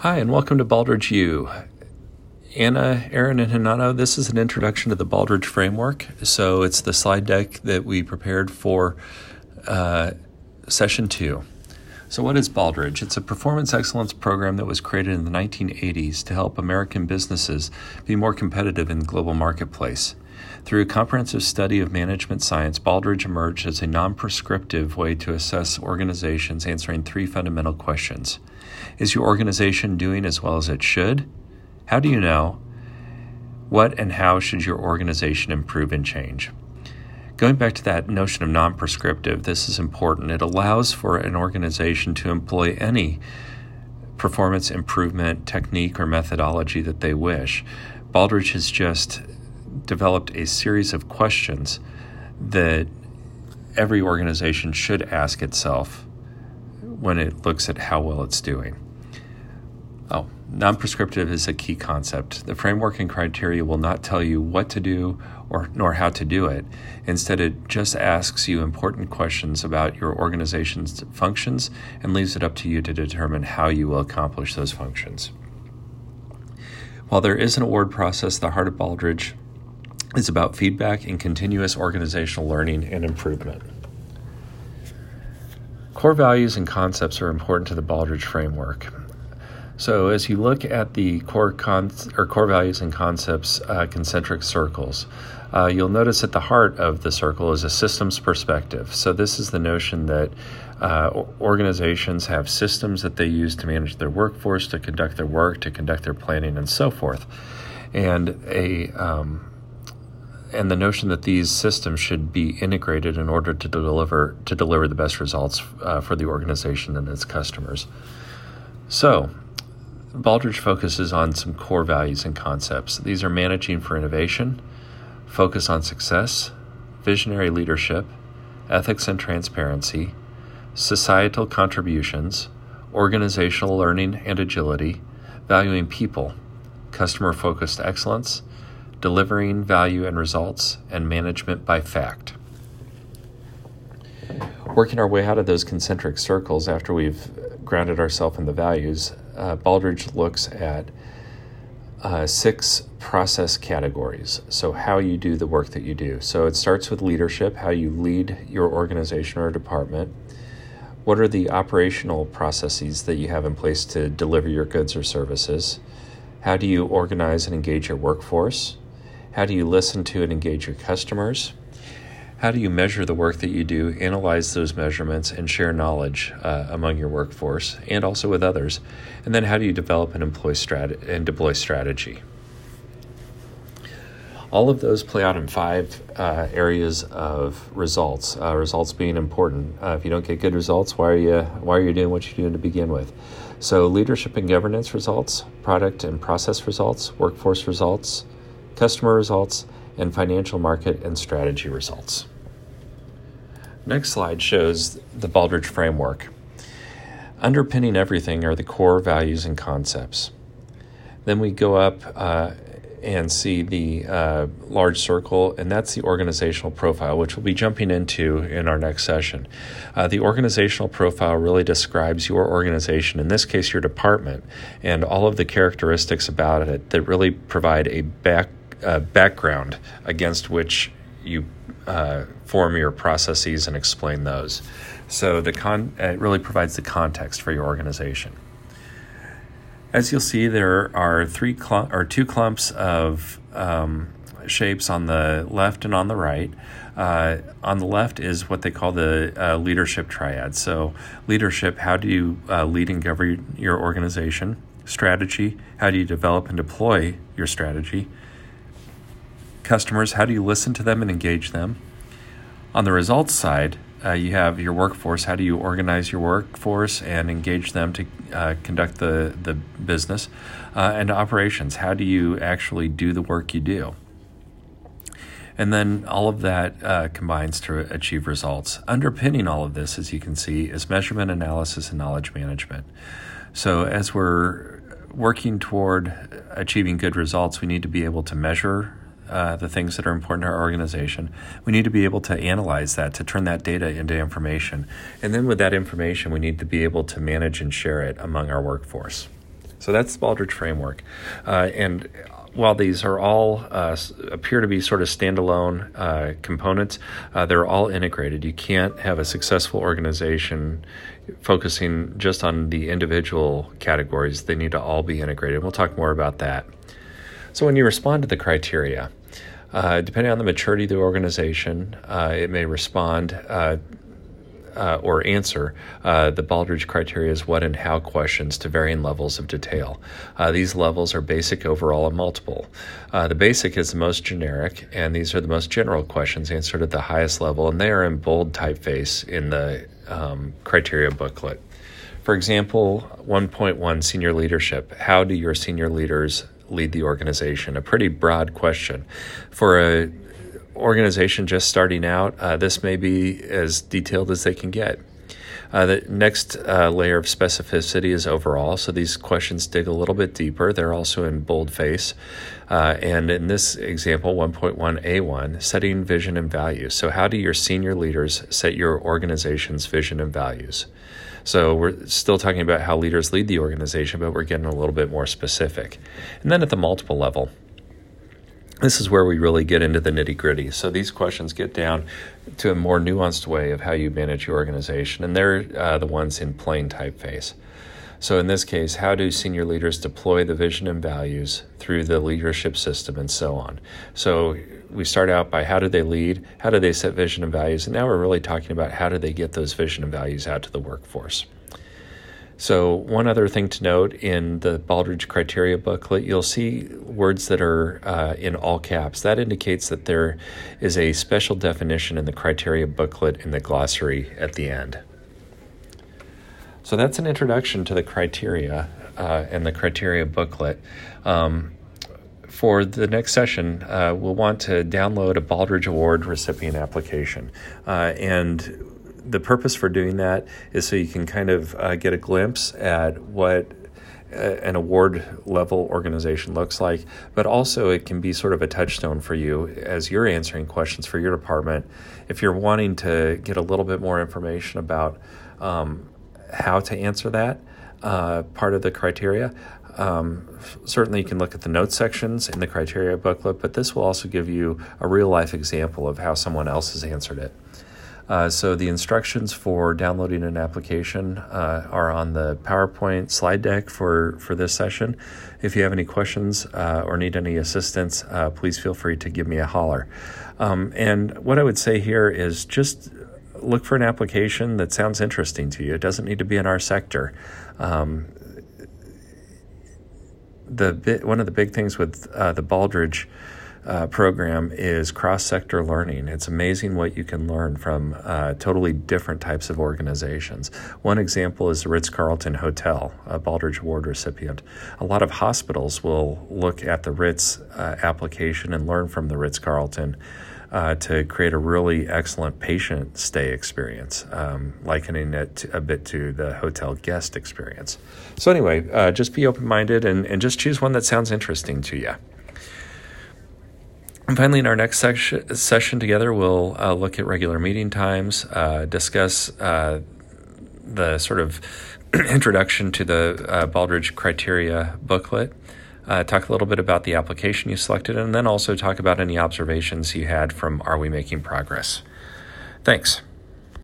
Hi, and welcome to Baldrige U. Anna, Aaron, and Hinano, this is an introduction to the Baldrige framework. So it's the slide deck that we prepared for uh, session two. So, what is Baldrige? It's a performance excellence program that was created in the 1980s to help American businesses be more competitive in the global marketplace. Through a comprehensive study of management science, Baldrige emerged as a non prescriptive way to assess organizations answering three fundamental questions Is your organization doing as well as it should? How do you know? What and how should your organization improve and change? Going back to that notion of non prescriptive, this is important. It allows for an organization to employ any performance improvement technique or methodology that they wish. Baldrige has just developed a series of questions that every organization should ask itself when it looks at how well it's doing. Oh, non prescriptive is a key concept. The framework and criteria will not tell you what to do or nor how to do it. Instead, it just asks you important questions about your organization's functions and leaves it up to you to determine how you will accomplish those functions. While there is an award process, the heart of Baldrige is about feedback and continuous organizational learning and improvement. Core values and concepts are important to the Baldrige framework. So, as you look at the core con- or core values and concepts uh, concentric circles, uh, you'll notice at the heart of the circle is a systems perspective. So, this is the notion that uh, organizations have systems that they use to manage their workforce, to conduct their work, to conduct their planning, and so forth. And a um, and the notion that these systems should be integrated in order to deliver to deliver the best results uh, for the organization and its customers. So, Baldrige focuses on some core values and concepts. These are managing for innovation, focus on success, visionary leadership, ethics and transparency, societal contributions, organizational learning and agility, valuing people, customer focused excellence, delivering value and results, and management by fact. Working our way out of those concentric circles after we've grounded ourselves in the values, uh, Baldrige looks at uh, six process categories. So, how you do the work that you do. So, it starts with leadership, how you lead your organization or department. What are the operational processes that you have in place to deliver your goods or services? How do you organize and engage your workforce? How do you listen to and engage your customers? How do you measure the work that you do, analyze those measurements, and share knowledge uh, among your workforce and also with others? And then how do you develop and employ strat- and deploy strategy? All of those play out in five uh, areas of results. Uh, results being important. Uh, if you don't get good results, why are you why are you doing what you're doing to begin with? So, leadership and governance results, product and process results, workforce results, customer results, and financial market and strategy results. Next slide shows the Baldrige framework. Underpinning everything are the core values and concepts. Then we go up uh, and see the uh, large circle, and that's the organizational profile, which we'll be jumping into in our next session. Uh, the organizational profile really describes your organization, in this case, your department, and all of the characteristics about it that really provide a back uh, background against which you uh, form your processes and explain those. So the con it really provides the context for your organization. As you'll see, there are three clump or two clumps of um, shapes on the left and on the right. Uh, on the left is what they call the uh, leadership triad. So, leadership, how do you uh, lead and govern your organization? Strategy, how do you develop and deploy your strategy? Customers, how do you listen to them and engage them? On the results side, uh, you have your workforce. How do you organize your workforce and engage them to uh, conduct the, the business? Uh, and operations. How do you actually do the work you do? And then all of that uh, combines to achieve results. Underpinning all of this, as you can see, is measurement analysis and knowledge management. So as we're working toward achieving good results, we need to be able to measure uh, the things that are important to our organization. We need to be able to analyze that, to turn that data into information. And then with that information, we need to be able to manage and share it among our workforce. So that's the Baldrige framework. Uh, and while these are all uh, appear to be sort of standalone uh, components, uh, they're all integrated. You can't have a successful organization focusing just on the individual categories. They need to all be integrated. We'll talk more about that. So, when you respond to the criteria, uh, depending on the maturity of the organization, uh, it may respond uh, uh, or answer uh, the Baldrige criteria is what and how questions to varying levels of detail. Uh, these levels are basic, overall, and multiple. Uh, the basic is the most generic, and these are the most general questions answered at the highest level, and they are in bold typeface in the um, criteria booklet. For example, 1.1 senior leadership. How do your senior leaders lead the organization? A pretty broad question. For a organization just starting out, uh, this may be as detailed as they can get. Uh, the next uh, layer of specificity is overall. So these questions dig a little bit deeper. They're also in boldface. Uh, and in this example, 1.1A1, setting vision and values. So, how do your senior leaders set your organization's vision and values? So, we're still talking about how leaders lead the organization, but we're getting a little bit more specific. And then at the multiple level, this is where we really get into the nitty gritty. So these questions get down to a more nuanced way of how you manage your organization, and they're uh, the ones in plain typeface. So in this case, how do senior leaders deploy the vision and values through the leadership system and so on? So we start out by how do they lead, how do they set vision and values, and now we're really talking about how do they get those vision and values out to the workforce. So, one other thing to note in the Baldrige criteria booklet, you'll see words that are uh, in all caps. That indicates that there is a special definition in the criteria booklet in the glossary at the end. So, that's an introduction to the criteria uh, and the criteria booklet. Um, for the next session, uh, we'll want to download a Baldrige Award recipient application. Uh, and the purpose for doing that is so you can kind of uh, get a glimpse at what uh, an award level organization looks like, but also it can be sort of a touchstone for you as you're answering questions for your department. If you're wanting to get a little bit more information about um, how to answer that uh, part of the criteria, um, certainly you can look at the notes sections in the criteria booklet, but this will also give you a real life example of how someone else has answered it. Uh, so the instructions for downloading an application uh, are on the PowerPoint slide deck for, for this session. If you have any questions uh, or need any assistance, uh, please feel free to give me a holler. Um, and what I would say here is just look for an application that sounds interesting to you. It doesn't need to be in our sector. Um, the one of the big things with uh, the Baldrige uh, program is cross sector learning. It's amazing what you can learn from uh, totally different types of organizations. One example is the Ritz Carlton Hotel, a Baldrige Award recipient. A lot of hospitals will look at the Ritz uh, application and learn from the Ritz Carlton. Uh, to create a really excellent patient stay experience, um, likening it to, a bit to the hotel guest experience. So, anyway, uh, just be open minded and, and just choose one that sounds interesting to you. And finally, in our next section, session together, we'll uh, look at regular meeting times, uh, discuss uh, the sort of introduction to the uh, Baldrige criteria booklet, uh, talk a little bit about the application you selected, and then also talk about any observations you had from Are We Making Progress? Thanks.